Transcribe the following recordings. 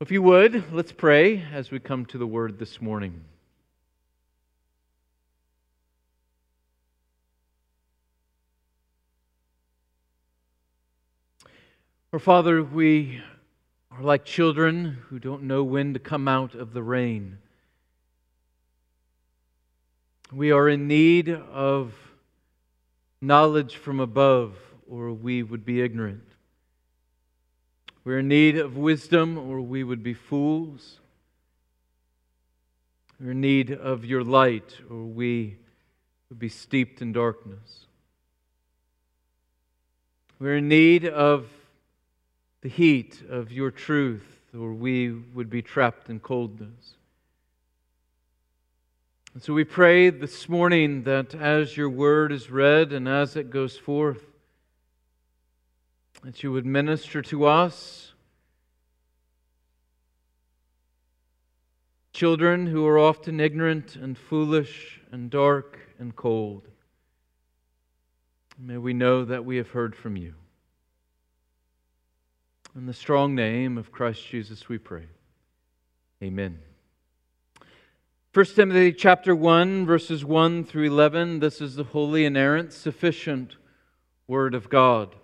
If you would, let's pray as we come to the word this morning. Our Father, we are like children who don't know when to come out of the rain. We are in need of knowledge from above, or we would be ignorant. We're in need of wisdom, or we would be fools. We're in need of your light, or we would be steeped in darkness. We're in need of the heat of your truth, or we would be trapped in coldness. And so we pray this morning that as your word is read and as it goes forth, that you would minister to us, children who are often ignorant and foolish and dark and cold. May we know that we have heard from you. In the strong name of Christ Jesus, we pray. Amen. 1 Timothy chapter 1 verses 1 through 11 this is the holy inerrant sufficient word of God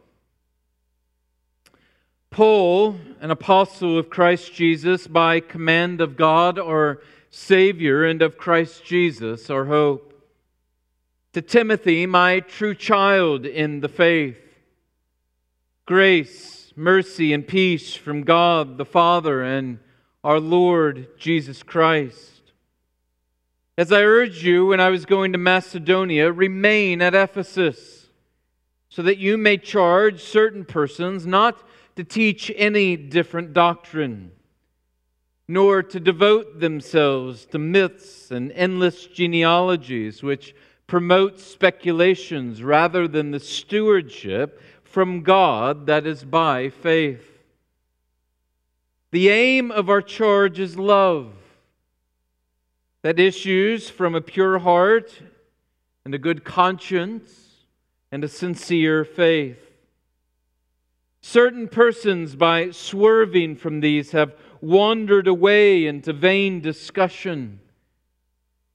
Paul, an apostle of Christ Jesus, by command of God our Savior and of Christ Jesus our hope. To Timothy, my true child in the faith, grace, mercy, and peace from God the Father and our Lord Jesus Christ. As I urged you when I was going to Macedonia, remain at Ephesus, so that you may charge certain persons not to teach any different doctrine, nor to devote themselves to myths and endless genealogies which promote speculations rather than the stewardship from God that is by faith. The aim of our charge is love that issues from a pure heart and a good conscience and a sincere faith. Certain persons, by swerving from these, have wandered away into vain discussion,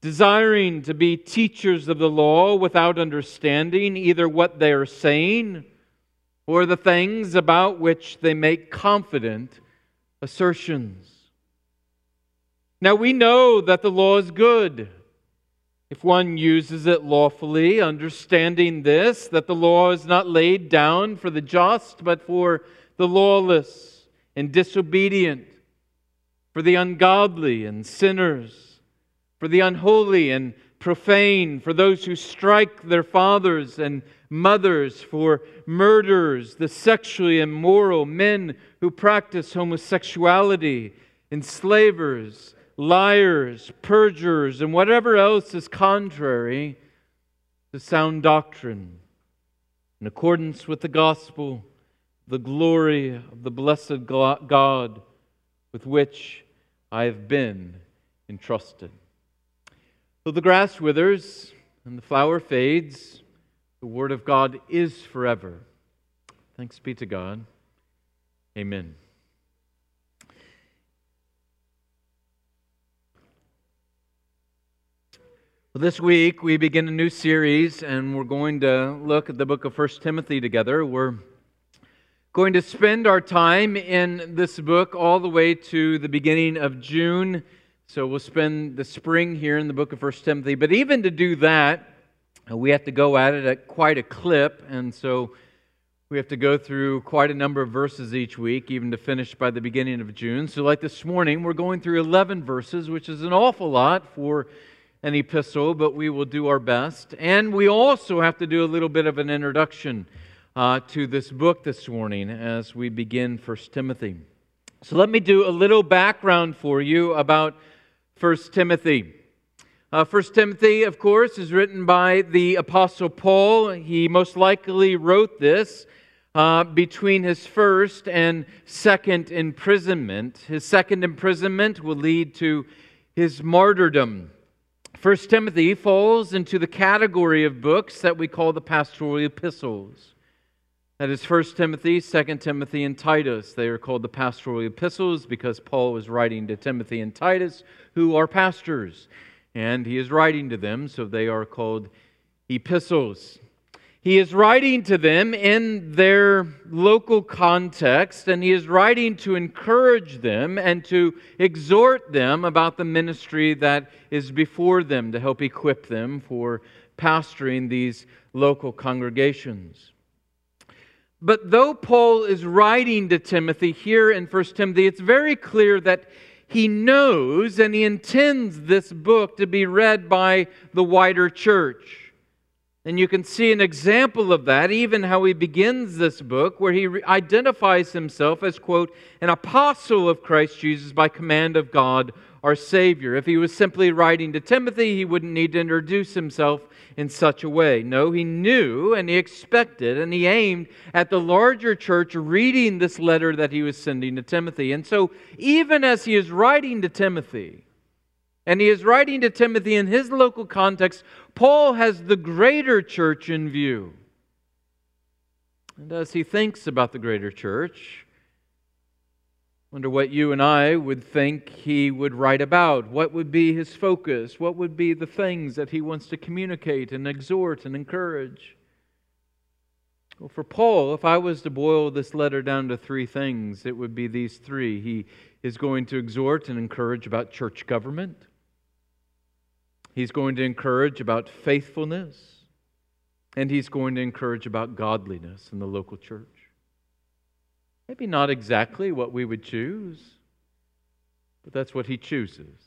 desiring to be teachers of the law without understanding either what they are saying or the things about which they make confident assertions. Now we know that the law is good if one uses it lawfully, understanding this, that the law is not laid down for the just, but for the lawless and disobedient, for the ungodly and sinners, for the unholy and profane, for those who strike their fathers and mothers, for murderers, the sexually immoral, men who practice homosexuality, enslavers liars, perjurers, and whatever else is contrary to sound doctrine. In accordance with the gospel, the glory of the blessed God with which I have been entrusted. Though the grass withers and the flower fades, the word of God is forever. Thanks be to God. Amen. Well, this week we begin a new series, and we're going to look at the book of First Timothy together. We're going to spend our time in this book all the way to the beginning of June. So we'll spend the spring here in the book of First Timothy. But even to do that, we have to go at it at quite a clip, and so we have to go through quite a number of verses each week, even to finish by the beginning of June. So, like this morning, we're going through 11 verses, which is an awful lot for an epistle, but we will do our best. And we also have to do a little bit of an introduction uh, to this book this morning as we begin First Timothy. So let me do a little background for you about First Timothy. Uh, First Timothy, of course, is written by the Apostle Paul. He most likely wrote this uh, between his first and second imprisonment. His second imprisonment will lead to his martyrdom. First Timothy falls into the category of books that we call the pastoral epistles. That is 1 Timothy, 2 Timothy, and Titus. They are called the pastoral epistles because Paul was writing to Timothy and Titus, who are pastors. And he is writing to them, so they are called epistles. He is writing to them in their local context, and he is writing to encourage them and to exhort them about the ministry that is before them to help equip them for pastoring these local congregations. But though Paul is writing to Timothy here in 1 Timothy, it's very clear that he knows and he intends this book to be read by the wider church. And you can see an example of that, even how he begins this book, where he identifies himself as, quote, an apostle of Christ Jesus by command of God our Savior. If he was simply writing to Timothy, he wouldn't need to introduce himself in such a way. No, he knew and he expected and he aimed at the larger church reading this letter that he was sending to Timothy. And so, even as he is writing to Timothy, and he is writing to Timothy in his local context, Paul has the greater church in view. And as he thinks about the greater church, Wonder what you and I would think he would write about. What would be his focus? What would be the things that he wants to communicate and exhort and encourage? Well, for Paul, if I was to boil this letter down to three things, it would be these three. He is going to exhort and encourage about church government, he's going to encourage about faithfulness, and he's going to encourage about godliness in the local church. Maybe not exactly what we would choose, but that's what he chooses.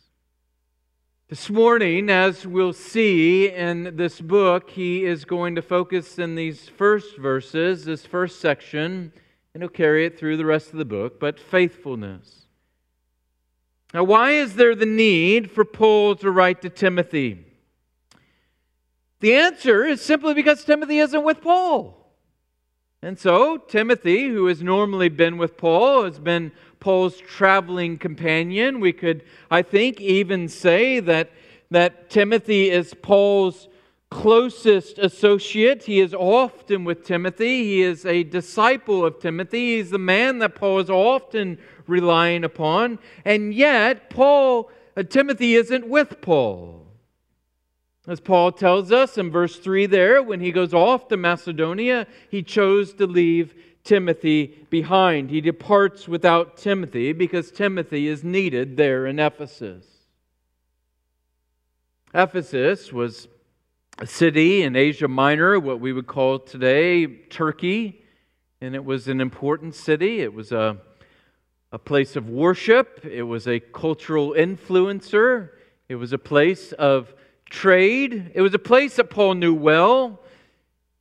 This morning, as we'll see in this book, he is going to focus in these first verses, this first section, and he'll carry it through the rest of the book, but faithfulness. Now, why is there the need for Paul to write to Timothy? The answer is simply because Timothy isn't with Paul. And so, Timothy, who has normally been with Paul, has been Paul's traveling companion. We could, I think, even say that, that Timothy is Paul's closest associate. He is often with Timothy. He is a disciple of Timothy. He's the man that Paul is often relying upon. And yet, Paul, uh, Timothy isn't with Paul. As Paul tells us in verse 3 there, when he goes off to Macedonia, he chose to leave Timothy behind. He departs without Timothy because Timothy is needed there in Ephesus. Ephesus was a city in Asia Minor, what we would call today Turkey, and it was an important city. It was a, a place of worship, it was a cultural influencer, it was a place of trade. It was a place that Paul knew well.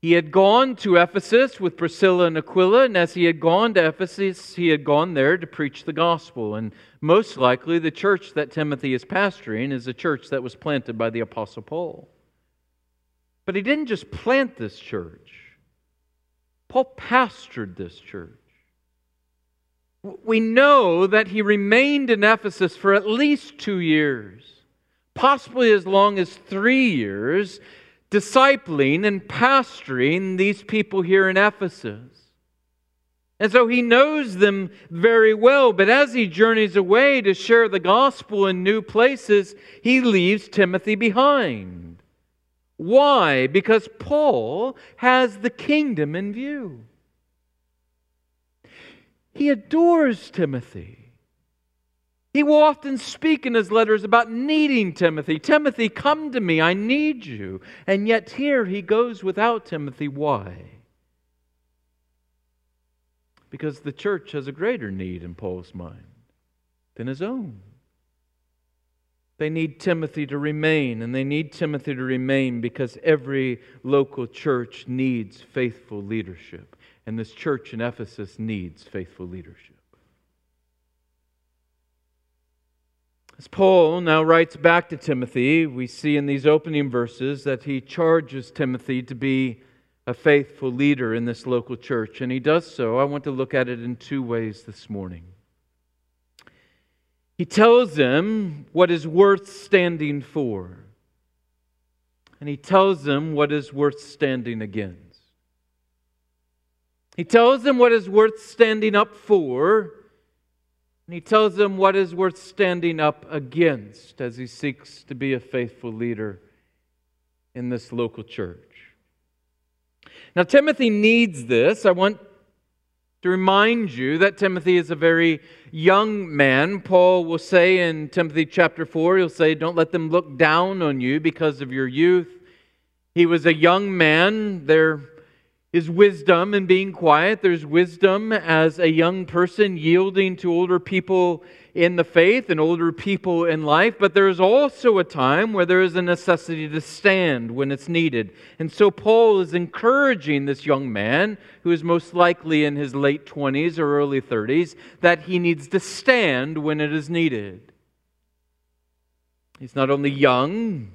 He had gone to Ephesus with Priscilla and Aquila, and as he had gone to Ephesus, he had gone there to preach the gospel. And most likely, the church that Timothy is pastoring is a church that was planted by the Apostle Paul. But he didn't just plant this church, Paul pastored this church. We know that he remained in Ephesus for at least two years possibly as long as three years, discipling and pastoring these people here in Ephesus. And so he knows them very well, but as he journeys away to share the gospel in new places, he leaves Timothy behind. Why? Because Paul has the kingdom in view. He adores Timothy. He will often speak in his letters about needing Timothy. Timothy, come to me, I need you. And yet here he goes without Timothy. Why? Because the church has a greater need in Paul's mind than his own. They need Timothy to remain, and they need Timothy to remain because every local church needs faithful leadership. And this church in Ephesus needs faithful leadership. As Paul now writes back to Timothy, we see in these opening verses that he charges Timothy to be a faithful leader in this local church, and he does so. I want to look at it in two ways this morning. He tells them what is worth standing for, and he tells them what is worth standing against. He tells them what is worth standing up for, and he tells them what is worth standing up against as he seeks to be a faithful leader in this local church. Now, Timothy needs this. I want to remind you that Timothy is a very young man. Paul will say in Timothy chapter 4, he'll say, Don't let them look down on you because of your youth. He was a young man. There is wisdom in being quiet. There's wisdom as a young person yielding to older people in the faith and older people in life, but there is also a time where there is a necessity to stand when it's needed. And so Paul is encouraging this young man, who is most likely in his late 20s or early 30s, that he needs to stand when it is needed. He's not only young,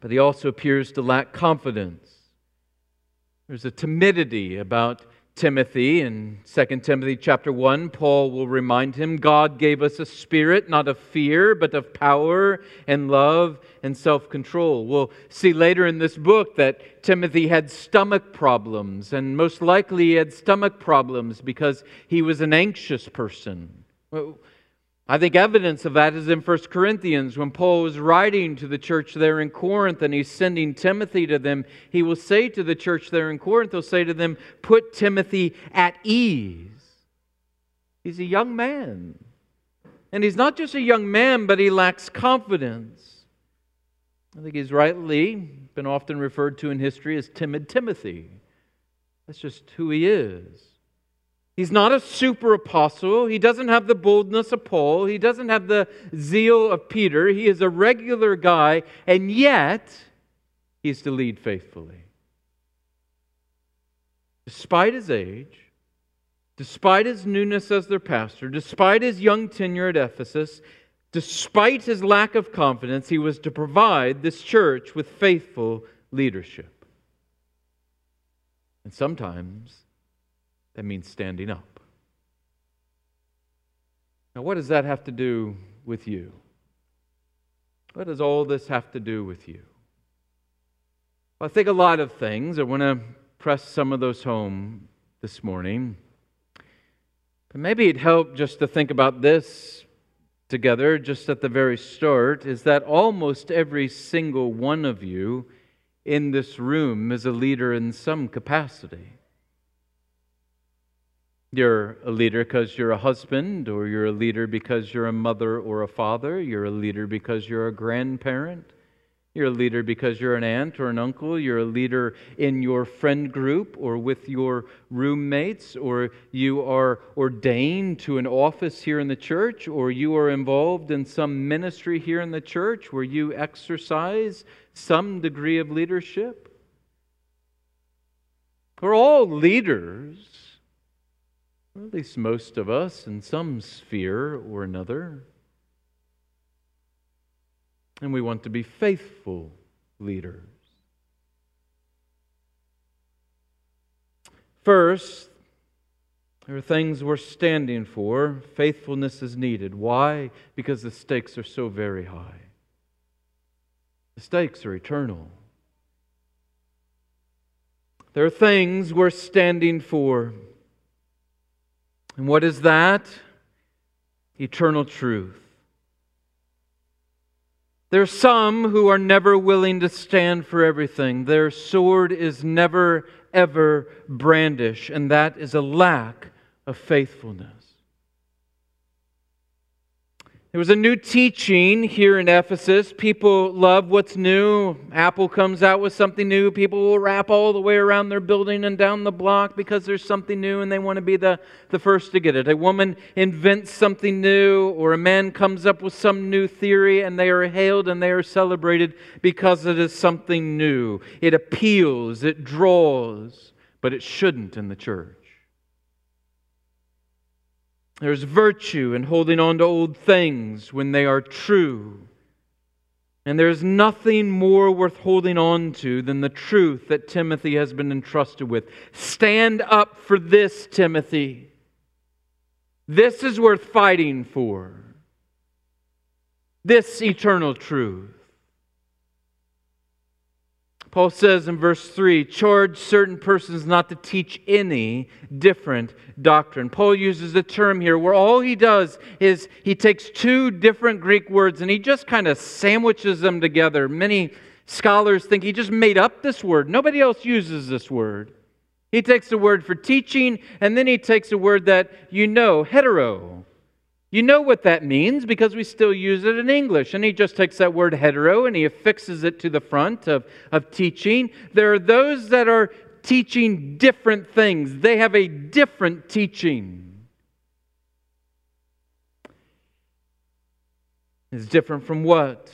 but he also appears to lack confidence. There's a timidity about Timothy in 2 Timothy chapter 1, Paul will remind him God gave us a spirit not of fear, but of power and love and self control. We'll see later in this book that Timothy had stomach problems, and most likely he had stomach problems because he was an anxious person. I think evidence of that is in 1 Corinthians when Paul was writing to the church there in Corinth and he's sending Timothy to them. He will say to the church there in Corinth, he'll say to them, Put Timothy at ease. He's a young man. And he's not just a young man, but he lacks confidence. I think he's rightly been often referred to in history as timid Timothy. That's just who he is. He's not a super apostle. He doesn't have the boldness of Paul. He doesn't have the zeal of Peter. He is a regular guy, and yet he's to lead faithfully. Despite his age, despite his newness as their pastor, despite his young tenure at Ephesus, despite his lack of confidence, he was to provide this church with faithful leadership. And sometimes that means standing up. Now, what does that have to do with you? What does all this have to do with you? Well, I think a lot of things. I want to press some of those home this morning. But maybe it'd help just to think about this together, just at the very start, is that almost every single one of you in this room is a leader in some capacity. You're a leader because you're a husband, or you're a leader because you're a mother or a father. You're a leader because you're a grandparent. You're a leader because you're an aunt or an uncle. You're a leader in your friend group or with your roommates, or you are ordained to an office here in the church, or you are involved in some ministry here in the church where you exercise some degree of leadership. We're all leaders or at least most of us, in some sphere or another. And we want to be faithful leaders. First, there are things we're standing for. Faithfulness is needed. Why? Because the stakes are so very high. The stakes are eternal. There are things we're standing for. And what is that? Eternal truth. There are some who are never willing to stand for everything. Their sword is never, ever brandished, and that is a lack of faithfulness. There was a new teaching here in Ephesus. People love what's new. Apple comes out with something new. People will wrap all the way around their building and down the block because there's something new and they want to be the, the first to get it. A woman invents something new, or a man comes up with some new theory, and they are hailed and they are celebrated because it is something new. It appeals, it draws, but it shouldn't in the church. There's virtue in holding on to old things when they are true. And there's nothing more worth holding on to than the truth that Timothy has been entrusted with. Stand up for this, Timothy. This is worth fighting for. This eternal truth. Paul says in verse 3 charge certain persons not to teach any different doctrine. Paul uses a term here where all he does is he takes two different Greek words and he just kind of sandwiches them together. Many scholars think he just made up this word, nobody else uses this word. He takes the word for teaching and then he takes a word that you know, hetero. You know what that means because we still use it in English. And he just takes that word hetero and he affixes it to the front of, of teaching. There are those that are teaching different things, they have a different teaching. It's different from what?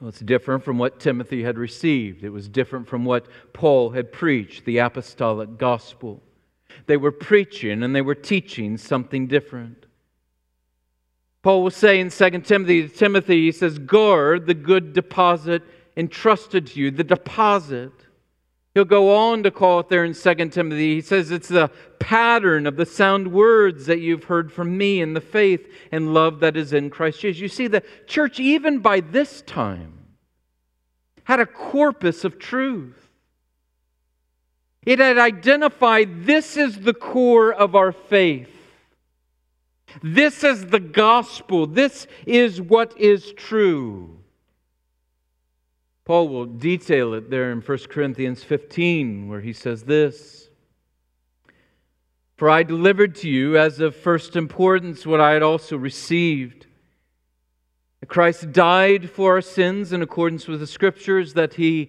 Well, it's different from what Timothy had received. It was different from what Paul had preached, the apostolic gospel. They were preaching and they were teaching something different. Paul will say in 2 Timothy to Timothy, he says, Guard the good deposit entrusted to you, the deposit. He'll go on to call it there in 2 Timothy. He says it's the pattern of the sound words that you've heard from me in the faith and love that is in Christ Jesus. You see, the church, even by this time, had a corpus of truth. It had identified this is the core of our faith. This is the gospel. This is what is true. Paul will detail it there in 1 Corinthians 15, where he says this For I delivered to you as of first importance what I had also received Christ died for our sins in accordance with the Scriptures, that he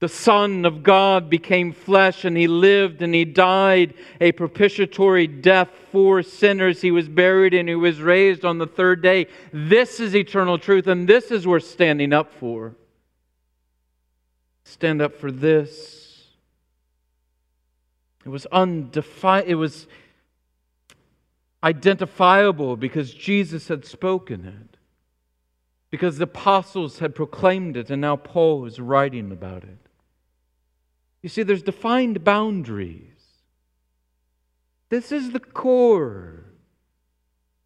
The Son of God became flesh and he lived and he died a propitiatory death for sinners. He was buried and he was raised on the third day. This is eternal truth and this is worth standing up for. Stand up for this. It was undefi- it was identifiable because Jesus had spoken it. Because the apostles had proclaimed it and now Paul is writing about it. You see, there's defined boundaries. This is the core.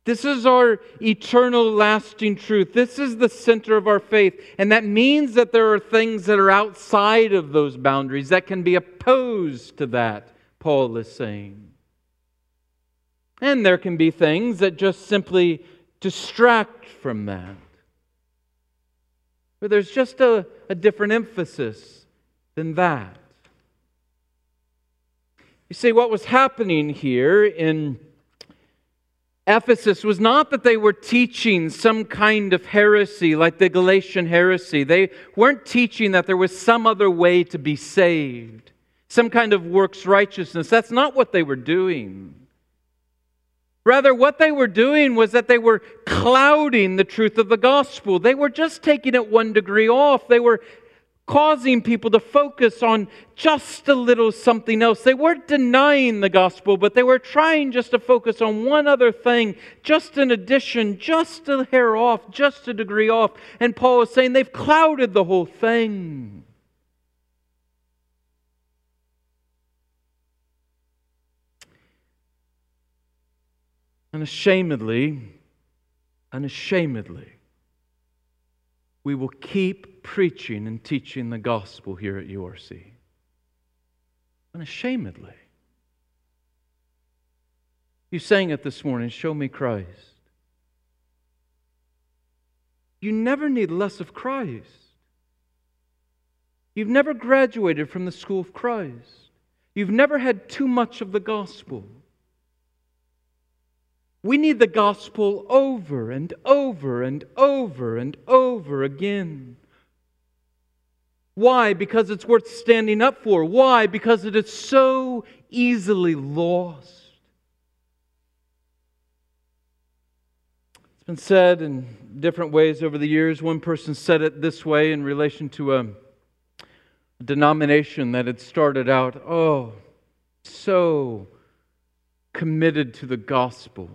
This is our eternal, lasting truth. This is the center of our faith. And that means that there are things that are outside of those boundaries that can be opposed to that, Paul is saying. And there can be things that just simply distract from that. But there's just a, a different emphasis than that. You see, what was happening here in Ephesus was not that they were teaching some kind of heresy like the Galatian heresy. They weren't teaching that there was some other way to be saved, some kind of works righteousness. That's not what they were doing. Rather, what they were doing was that they were clouding the truth of the gospel. They were just taking it one degree off. They were causing people to focus on just a little something else. They weren't denying the gospel, but they were trying just to focus on one other thing, just an addition, just a hair off, just a degree off. And Paul is saying they've clouded the whole thing. Unashamedly, unashamedly, we will keep preaching and teaching the gospel here at URC. Unashamedly. You sang it this morning, Show Me Christ. You never need less of Christ. You've never graduated from the school of Christ. You've never had too much of the gospel. We need the gospel over and over and over and over again. Why? Because it's worth standing up for. Why? Because it is so easily lost. It's been said in different ways over the years. One person said it this way in relation to a denomination that had started out, oh, so committed to the gospel,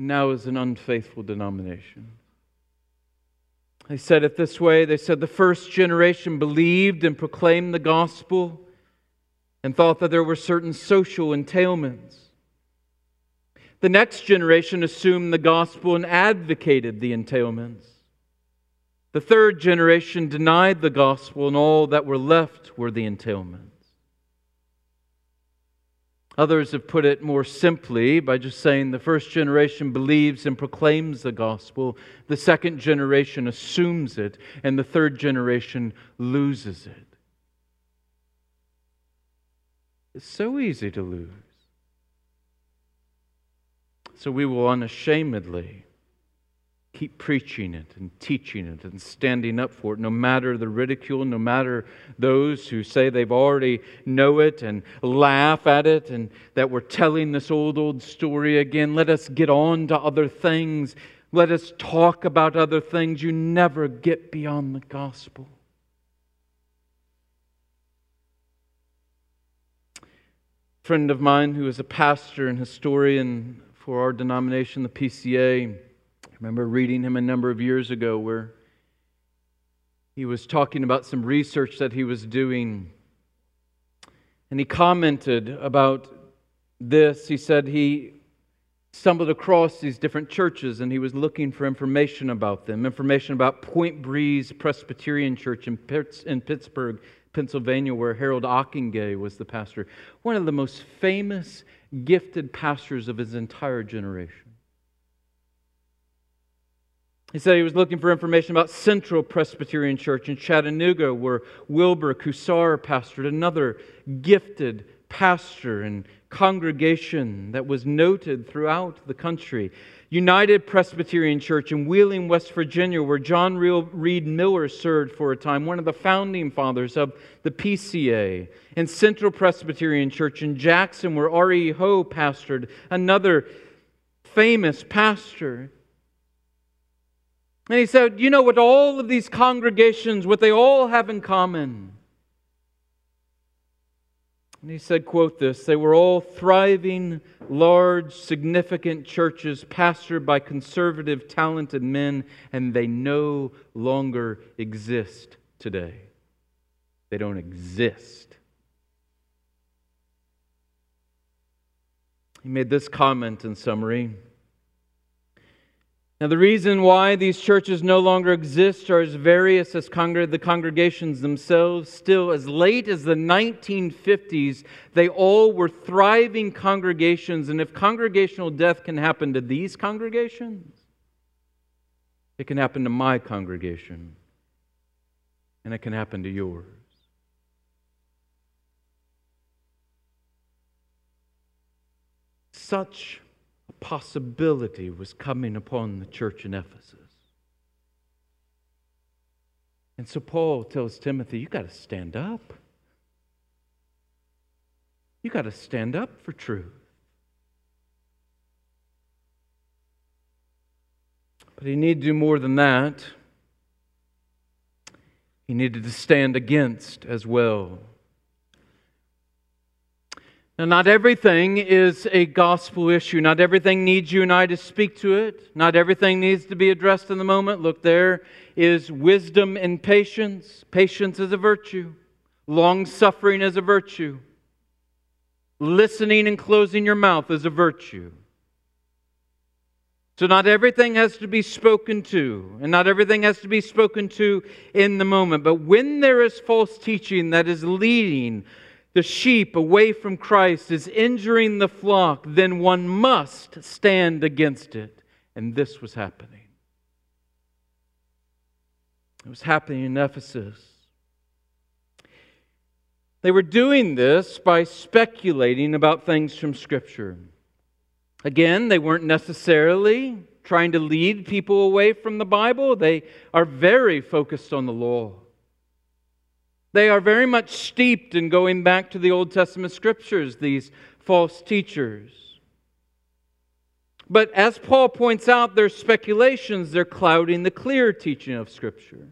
and now is an unfaithful denomination. They said it this way they said the first generation believed and proclaimed the gospel and thought that there were certain social entailments. The next generation assumed the gospel and advocated the entailments. The third generation denied the gospel, and all that were left were the entailments. Others have put it more simply by just saying the first generation believes and proclaims the gospel, the second generation assumes it, and the third generation loses it. It's so easy to lose. So we will unashamedly keep preaching it and teaching it and standing up for it, no matter the ridicule, no matter those who say they've already know it and laugh at it and that we're telling this old, old story again. Let us get on to other things. Let us talk about other things. You never get beyond the gospel. A friend of mine who is a pastor and historian for our denomination, the PCA. Remember reading him a number of years ago where he was talking about some research that he was doing. And he commented about this. He said he stumbled across these different churches and he was looking for information about them information about Point Breeze Presbyterian Church in, Pittsburgh, Pennsylvania, where Harold Ockenga was the pastor. One of the most famous gifted pastors of his entire generation. He said he was looking for information about Central Presbyterian Church in Chattanooga, where Wilbur Cousar pastored, another gifted pastor and congregation that was noted throughout the country. United Presbyterian Church in Wheeling, West Virginia, where John Reed Miller served for a time, one of the founding fathers of the PCA. And Central Presbyterian Church in Jackson, where R.E. Ho pastored, another famous pastor. And he said, You know what all of these congregations, what they all have in common? And he said, quote this, they were all thriving, large, significant churches pastored by conservative, talented men, and they no longer exist today. They don't exist. He made this comment in summary. Now, the reason why these churches no longer exist are as various as the congregations themselves. Still, as late as the 1950s, they all were thriving congregations. And if congregational death can happen to these congregations, it can happen to my congregation, and it can happen to yours. Such possibility was coming upon the church in Ephesus. And so Paul tells Timothy, you got to stand up. You got to stand up for truth. But he needed to do more than that. He needed to stand against as well. Now, not everything is a gospel issue. Not everything needs you and I to speak to it. Not everything needs to be addressed in the moment. Look, there is wisdom and patience. Patience is a virtue, long suffering is a virtue, listening and closing your mouth is a virtue. So, not everything has to be spoken to, and not everything has to be spoken to in the moment. But when there is false teaching that is leading the sheep away from Christ is injuring the flock, then one must stand against it. And this was happening. It was happening in Ephesus. They were doing this by speculating about things from Scripture. Again, they weren't necessarily trying to lead people away from the Bible, they are very focused on the law. They are very much steeped in going back to the Old Testament scriptures, these false teachers. But as Paul points out, their speculations, they're clouding the clear teaching of Scripture.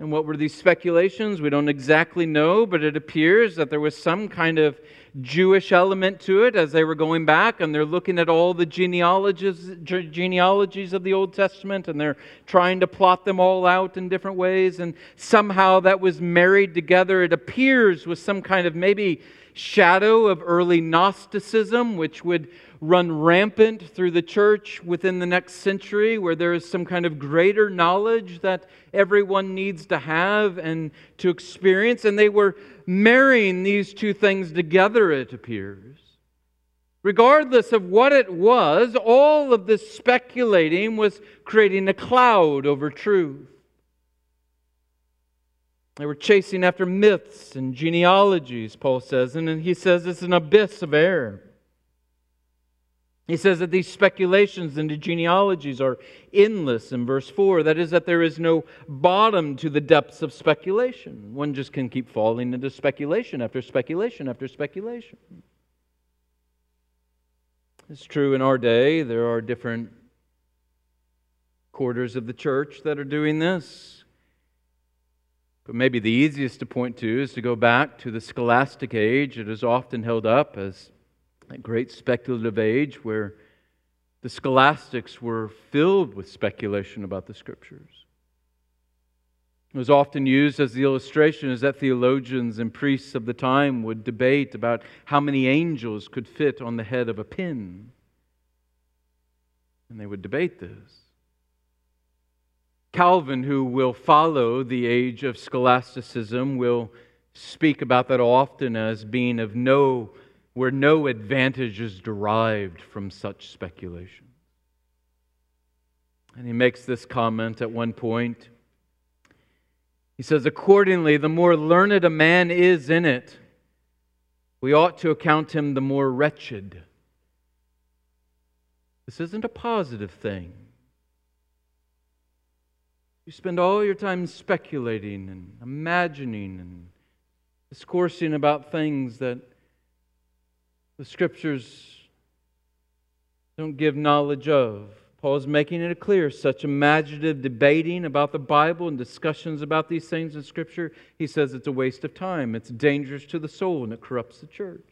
And what were these speculations? We don't exactly know, but it appears that there was some kind of Jewish element to it as they were going back and they're looking at all the genealogies, genealogies of the Old Testament and they're trying to plot them all out in different ways. And somehow that was married together, it appears, with some kind of maybe shadow of early Gnosticism, which would run rampant through the church within the next century, where there is some kind of greater knowledge that everyone needs to have and to experience. And they were marrying these two things together, it appears. Regardless of what it was, all of this speculating was creating a cloud over truth. They were chasing after myths and genealogies, Paul says, and he says it's an abyss of error. He says that these speculations and the genealogies are endless in verse 4. That is, that there is no bottom to the depths of speculation. One just can keep falling into speculation after speculation after speculation. It's true in our day. There are different quarters of the church that are doing this. But maybe the easiest to point to is to go back to the scholastic age. It is often held up as that great speculative age where the scholastics were filled with speculation about the scriptures. It was often used as the illustration is that theologians and priests of the time would debate about how many angels could fit on the head of a pin. And they would debate this. Calvin, who will follow the age of scholasticism, will speak about that often as being of no where no advantage is derived from such speculation. And he makes this comment at one point. He says, Accordingly, the more learned a man is in it, we ought to account him the more wretched. This isn't a positive thing. You spend all your time speculating and imagining and discoursing about things that the scriptures don't give knowledge of. Paul is making it clear such imaginative debating about the Bible and discussions about these things in Scripture, he says it's a waste of time. It's dangerous to the soul and it corrupts the church.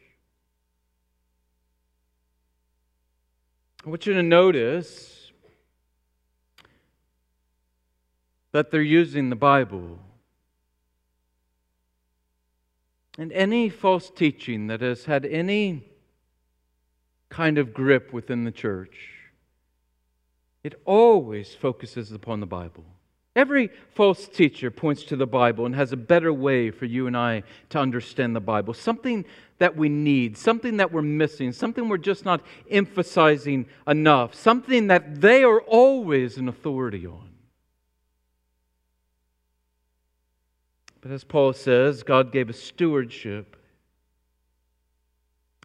I want you to notice that they're using the Bible and any false teaching that has had any kind of grip within the church. It always focuses upon the Bible. Every false teacher points to the Bible and has a better way for you and I to understand the Bible. Something that we need, something that we're missing, something we're just not emphasizing enough, something that they are always an authority on. But as Paul says, God gave us stewardship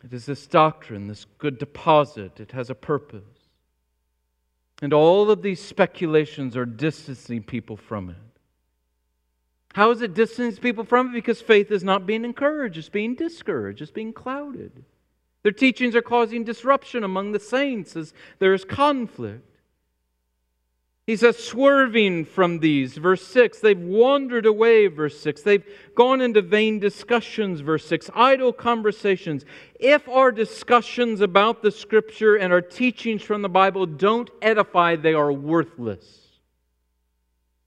it is this doctrine, this good deposit. It has a purpose. And all of these speculations are distancing people from it. How is it distancing people from it? Because faith is not being encouraged, it's being discouraged, it's being clouded. Their teachings are causing disruption among the saints as there is conflict. He says, swerving from these, verse 6. They've wandered away, verse 6. They've gone into vain discussions, verse 6. Idle conversations. If our discussions about the Scripture and our teachings from the Bible don't edify, they are worthless.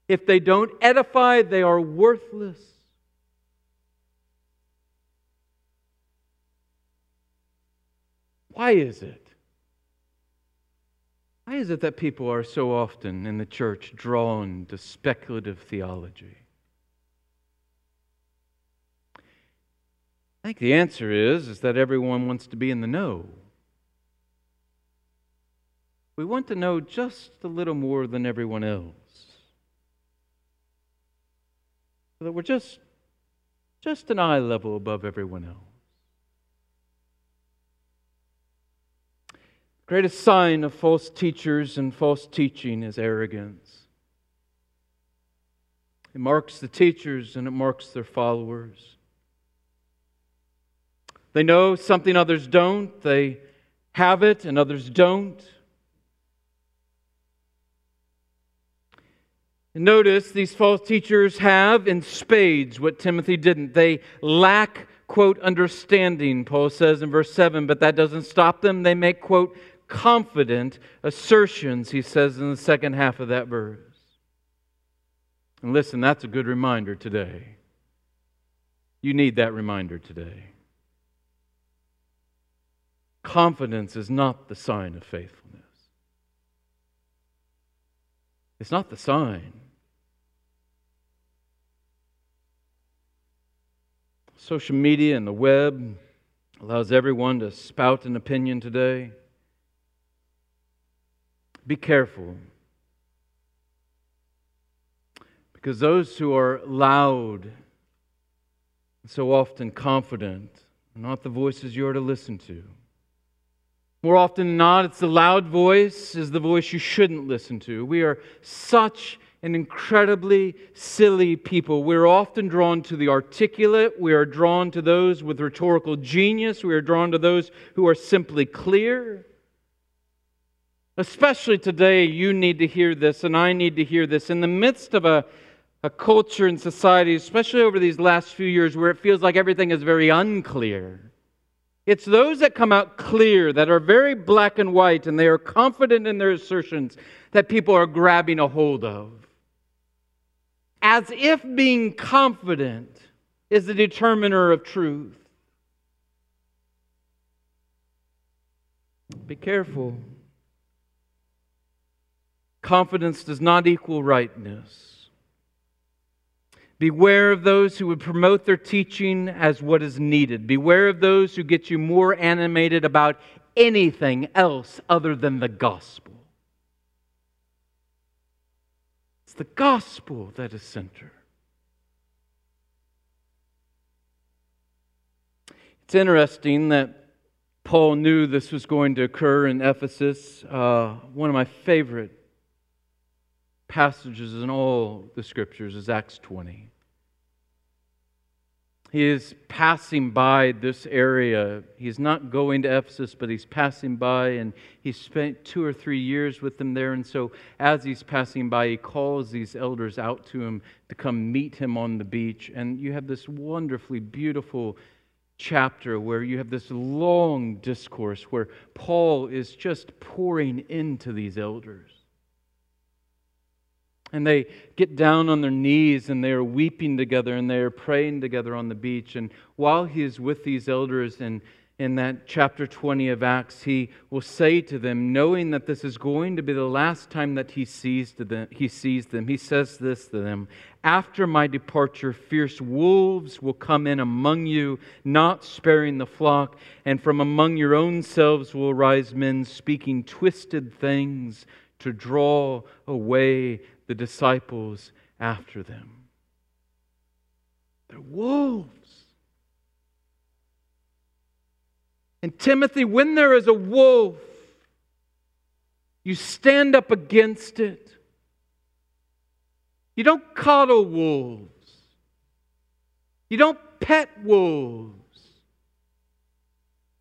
If they don't edify, they are worthless. Why is it? Why is it that people are so often in the church drawn to speculative theology? I think the answer is, is that everyone wants to be in the know. We want to know just a little more than everyone else. So that we're just, just an eye level above everyone else. Greatest sign of false teachers and false teaching is arrogance. It marks the teachers and it marks their followers. They know something others don't, they have it and others don't. Notice these false teachers have in spades what Timothy didn't. They lack, quote, understanding, Paul says in verse 7, but that doesn't stop them. They make, quote, confident assertions, he says in the second half of that verse. And listen, that's a good reminder today. You need that reminder today. Confidence is not the sign of faithfulness. It's not the sign. Social media and the web allows everyone to spout an opinion today. Be careful. Because those who are loud, so often confident, are not the voices you are to listen to. More often than not, it's the loud voice is the voice you shouldn't listen to. We are such an incredibly silly people. We're often drawn to the articulate. We are drawn to those with rhetorical genius. We are drawn to those who are simply clear. Especially today, you need to hear this, and I need to hear this. In the midst of a, a culture and society, especially over these last few years, where it feels like everything is very unclear, it's those that come out clear, that are very black and white, and they are confident in their assertions that people are grabbing a hold of. As if being confident is the determiner of truth. Be careful. Confidence does not equal rightness. Beware of those who would promote their teaching as what is needed. Beware of those who get you more animated about anything else other than the gospel. It's the gospel that is center. It's interesting that Paul knew this was going to occur in Ephesus. Uh, one of my favorite passages in all the scriptures is Acts 20. He is passing by this area. He's not going to Ephesus, but he's passing by, and he spent two or three years with them there. And so, as he's passing by, he calls these elders out to him to come meet him on the beach. And you have this wonderfully beautiful chapter where you have this long discourse where Paul is just pouring into these elders. And they get down on their knees and they are weeping together and they are praying together on the beach. And while he is with these elders in, in that chapter 20 of Acts, he will say to them, knowing that this is going to be the last time that he sees, them, he sees them, he says this to them After my departure, fierce wolves will come in among you, not sparing the flock, and from among your own selves will rise men speaking twisted things to draw away the disciples after them. They're wolves. And Timothy, when there is a wolf, you stand up against it. You don't coddle wolves. You don't pet wolves.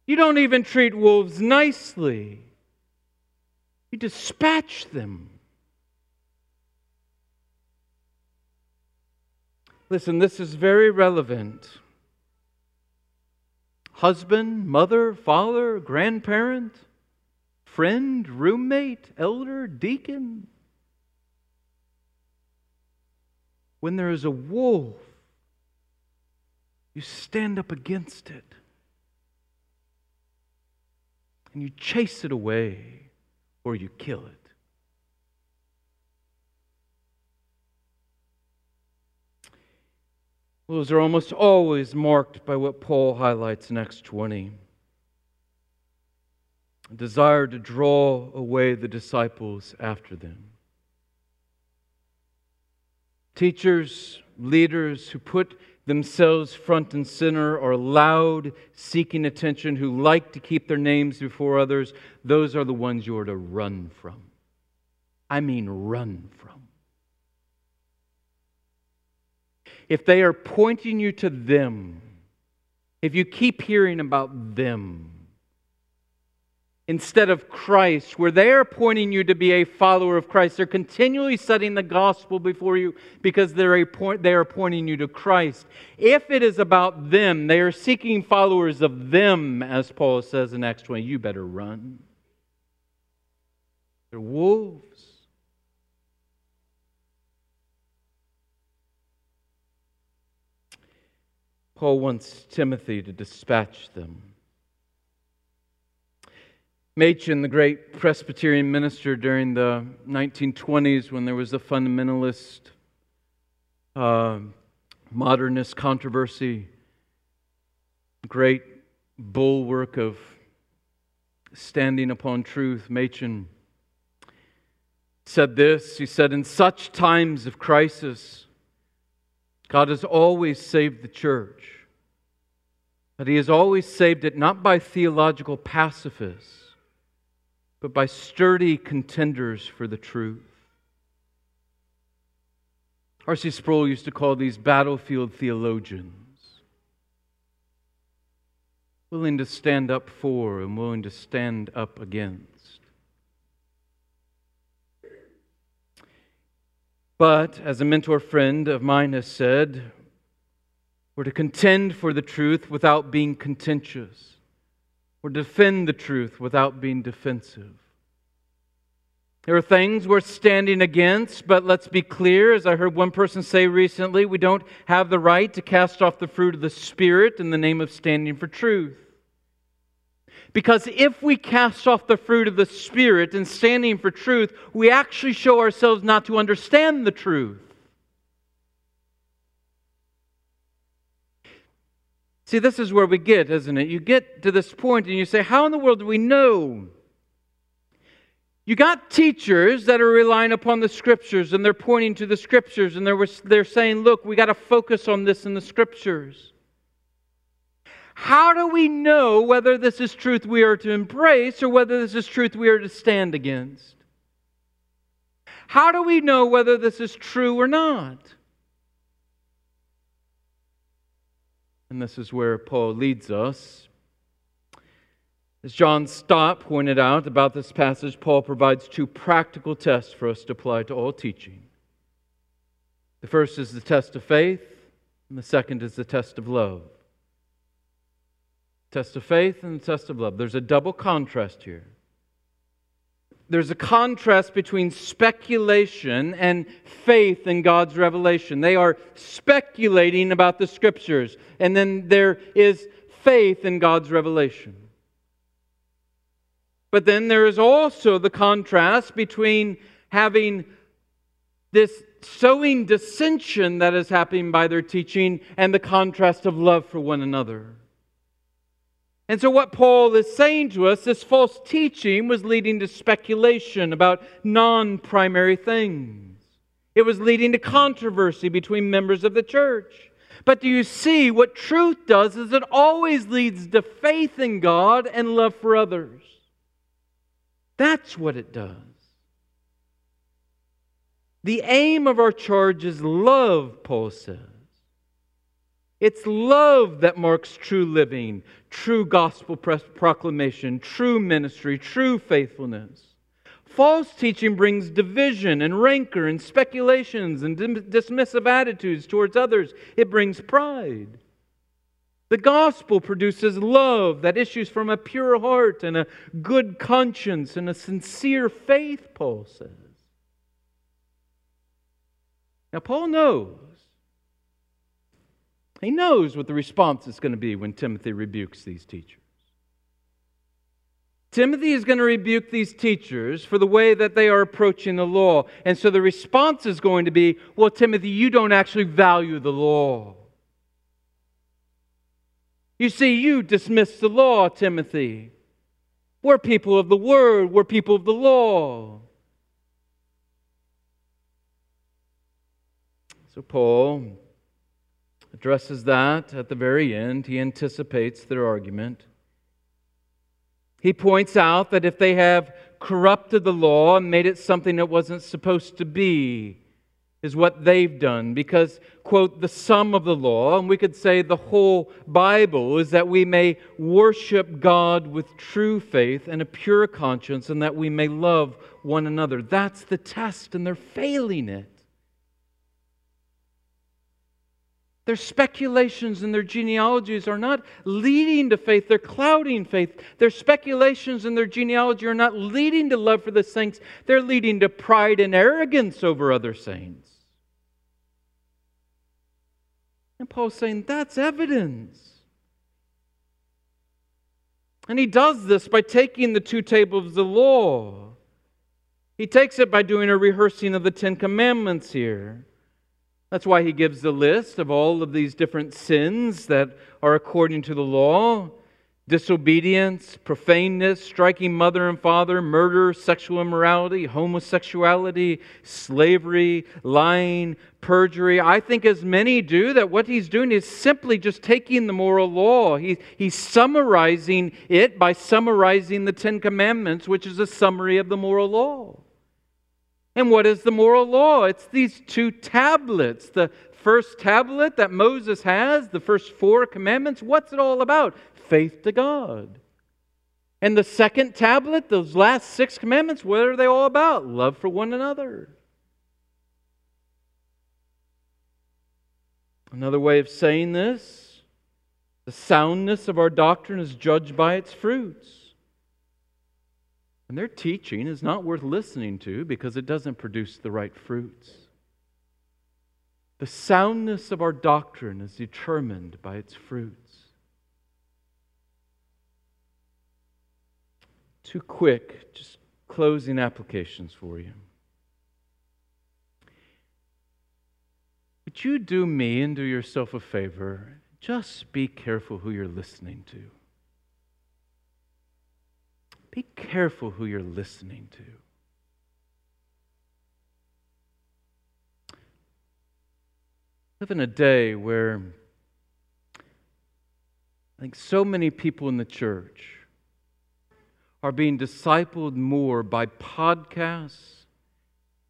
You don't even treat wolves nicely. You dispatch them. Listen, this is very relevant. Husband, mother, father, grandparent, friend, roommate, elder, deacon. When there is a wolf, you stand up against it and you chase it away or you kill it. Those are almost always marked by what Paul highlights in Acts 20 a desire to draw away the disciples after them. Teachers, leaders who put themselves front and center are loud, seeking attention, who like to keep their names before others, those are the ones you are to run from. I mean, run from. If they are pointing you to them, if you keep hearing about them, instead of Christ, where they are pointing you to be a follower of Christ. They're continually setting the gospel before you because they're point, they are pointing you to Christ. If it is about them, they are seeking followers of them, as Paul says in Acts 20, you better run. They're wolves. Paul wants Timothy to dispatch them. Machen, the great Presbyterian minister during the 1920s when there was the fundamentalist uh, modernist controversy, great bulwark of standing upon truth, Machen said this. He said, In such times of crisis, God has always saved the church, but He has always saved it not by theological pacifists but by sturdy contenders for the truth. R.C. Sproul used to call these battlefield theologians, willing to stand up for and willing to stand up against. But, as a mentor friend of mine has said, we're to contend for the truth without being contentious or defend the truth without being defensive. There are things we're standing against, but let's be clear. As I heard one person say recently, we don't have the right to cast off the fruit of the Spirit in the name of standing for truth. Because if we cast off the fruit of the Spirit in standing for truth, we actually show ourselves not to understand the truth. See, this is where we get, isn't it? You get to this point and you say, How in the world do we know? You got teachers that are relying upon the scriptures and they're pointing to the scriptures and they're, they're saying, Look, we got to focus on this in the scriptures. How do we know whether this is truth we are to embrace or whether this is truth we are to stand against? How do we know whether this is true or not? And this is where Paul leads us. As John Stott pointed out about this passage, Paul provides two practical tests for us to apply to all teaching. The first is the test of faith, and the second is the test of love. Test of faith and test of love. There's a double contrast here there's a contrast between speculation and faith in God's revelation. They are speculating about the scriptures, and then there is faith in God's revelation. But then there is also the contrast between having this sowing dissension that is happening by their teaching and the contrast of love for one another. And so, what Paul is saying to us, this false teaching was leading to speculation about non primary things. It was leading to controversy between members of the church. But do you see what truth does is it always leads to faith in God and love for others. That's what it does. The aim of our charge is love, Paul says. It's love that marks true living, true gospel proclamation, true ministry, true faithfulness. False teaching brings division and rancor and speculations and dismissive attitudes towards others. It brings pride. The gospel produces love that issues from a pure heart and a good conscience and a sincere faith, Paul says. Now, Paul knows he knows what the response is going to be when Timothy rebukes these teachers. Timothy is going to rebuke these teachers for the way that they are approaching the law. And so the response is going to be, well, Timothy, you don't actually value the law. You see, you dismiss the law, Timothy. We're people of the word, we're people of the law. So, Paul addresses that at the very end. He anticipates their argument. He points out that if they have corrupted the law and made it something it wasn't supposed to be, is what they've done because, quote, the sum of the law, and we could say the whole Bible, is that we may worship God with true faith and a pure conscience, and that we may love one another. That's the test, and they're failing it. Their speculations and their genealogies are not leading to faith, they're clouding faith. Their speculations and their genealogy are not leading to love for the saints, they're leading to pride and arrogance over other saints. And Paul's saying that's evidence. And he does this by taking the two tables of the law. He takes it by doing a rehearsing of the Ten Commandments here. That's why he gives the list of all of these different sins that are according to the law disobedience, profaneness, striking mother and father, murder, sexual immorality, homosexuality, slavery, lying, perjury. I think as many do that what he's doing is simply just taking the moral law. He, he's summarizing it by summarizing the Ten Commandments, which is a summary of the moral law. And what is the moral law? It's these two tablets. The first tablet that Moses has, the first four commandments, what's it all about? Faith to God. And the second tablet, those last six commandments, what are they all about? Love for one another. Another way of saying this the soundness of our doctrine is judged by its fruits. And their teaching is not worth listening to because it doesn't produce the right fruits. The soundness of our doctrine is determined by its fruits. Two quick, just closing applications for you. Would you do me and do yourself a favor? Just be careful who you're listening to. Be careful who you're listening to. live in a day where I think so many people in the church are being discipled more by podcasts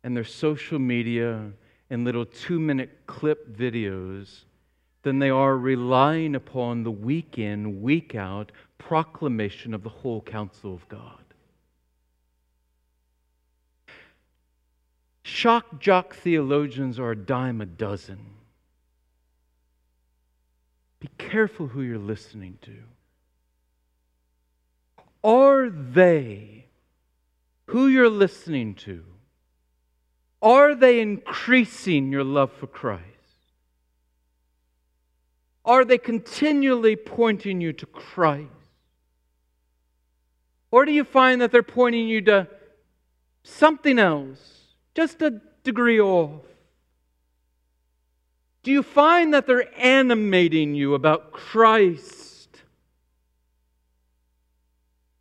and their social media and little two minute clip videos than they are relying upon the week in, week out proclamation of the whole counsel of God. Shock jock theologians are a dime a dozen. Be careful who you're listening to. Are they, who you're listening to, are they increasing your love for Christ? Are they continually pointing you to Christ? Or do you find that they're pointing you to something else, just a degree off? Do you find that they're animating you about Christ?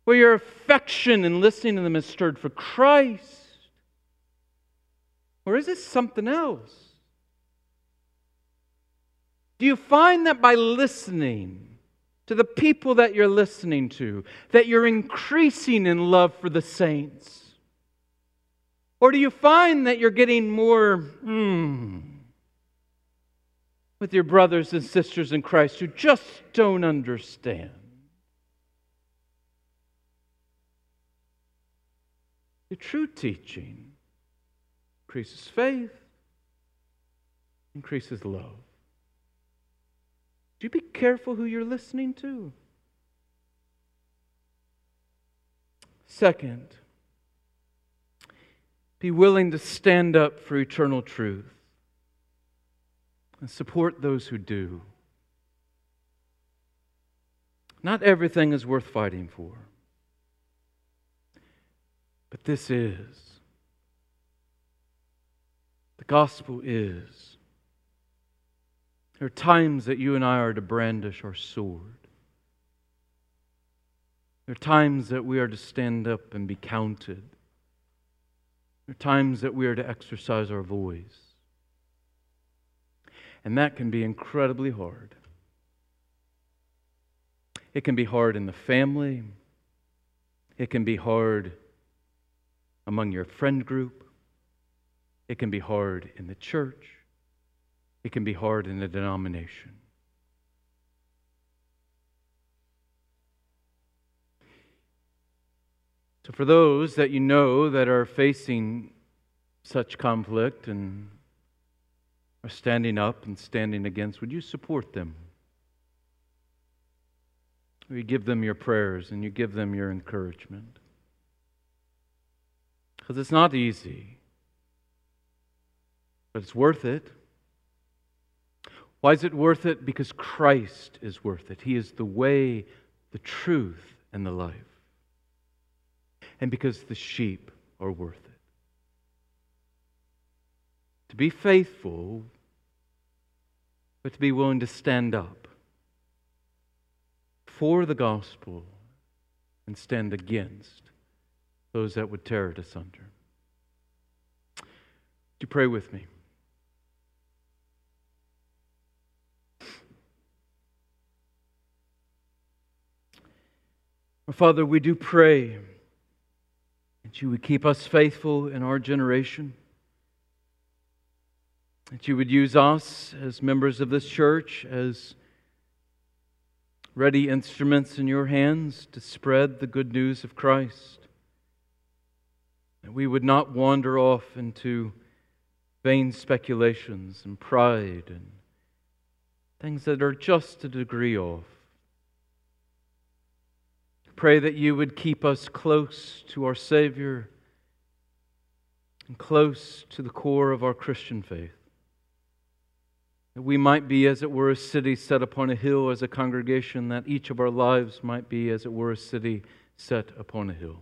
Where your affection in listening to them is stirred for Christ? Or is it something else? Do you find that by listening to the people that you're listening to, that you're increasing in love for the saints? Or do you find that you're getting more hmm, with your brothers and sisters in Christ who just don't understand? The true teaching increases faith, increases love. Do be careful who you're listening to? Second, be willing to stand up for eternal truth and support those who do. Not everything is worth fighting for, but this is. The gospel is there are times that you and I are to brandish our sword. There are times that we are to stand up and be counted. There are times that we are to exercise our voice. And that can be incredibly hard. It can be hard in the family, it can be hard among your friend group, It can be hard in the church. It can be hard in a denomination. So, for those that you know that are facing such conflict and are standing up and standing against, would you support them? You give them your prayers and you give them your encouragement. Because it's not easy, but it's worth it. Why is it worth it? Because Christ is worth it. He is the way, the truth, and the life. And because the sheep are worth it. To be faithful, but to be willing to stand up for the gospel and stand against those that would tear it asunder. Would you pray with me? Father, we do pray that you would keep us faithful in our generation, that you would use us as members of this church as ready instruments in your hands to spread the good news of Christ. That we would not wander off into vain speculations and pride and things that are just a degree off Pray that you would keep us close to our Savior and close to the core of our Christian faith. That we might be, as it were, a city set upon a hill as a congregation, that each of our lives might be, as it were, a city set upon a hill.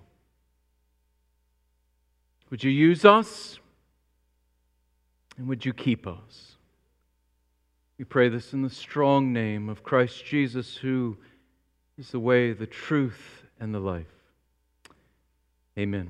Would you use us? And would you keep us? We pray this in the strong name of Christ Jesus, who is the way, the truth, and the life. Amen.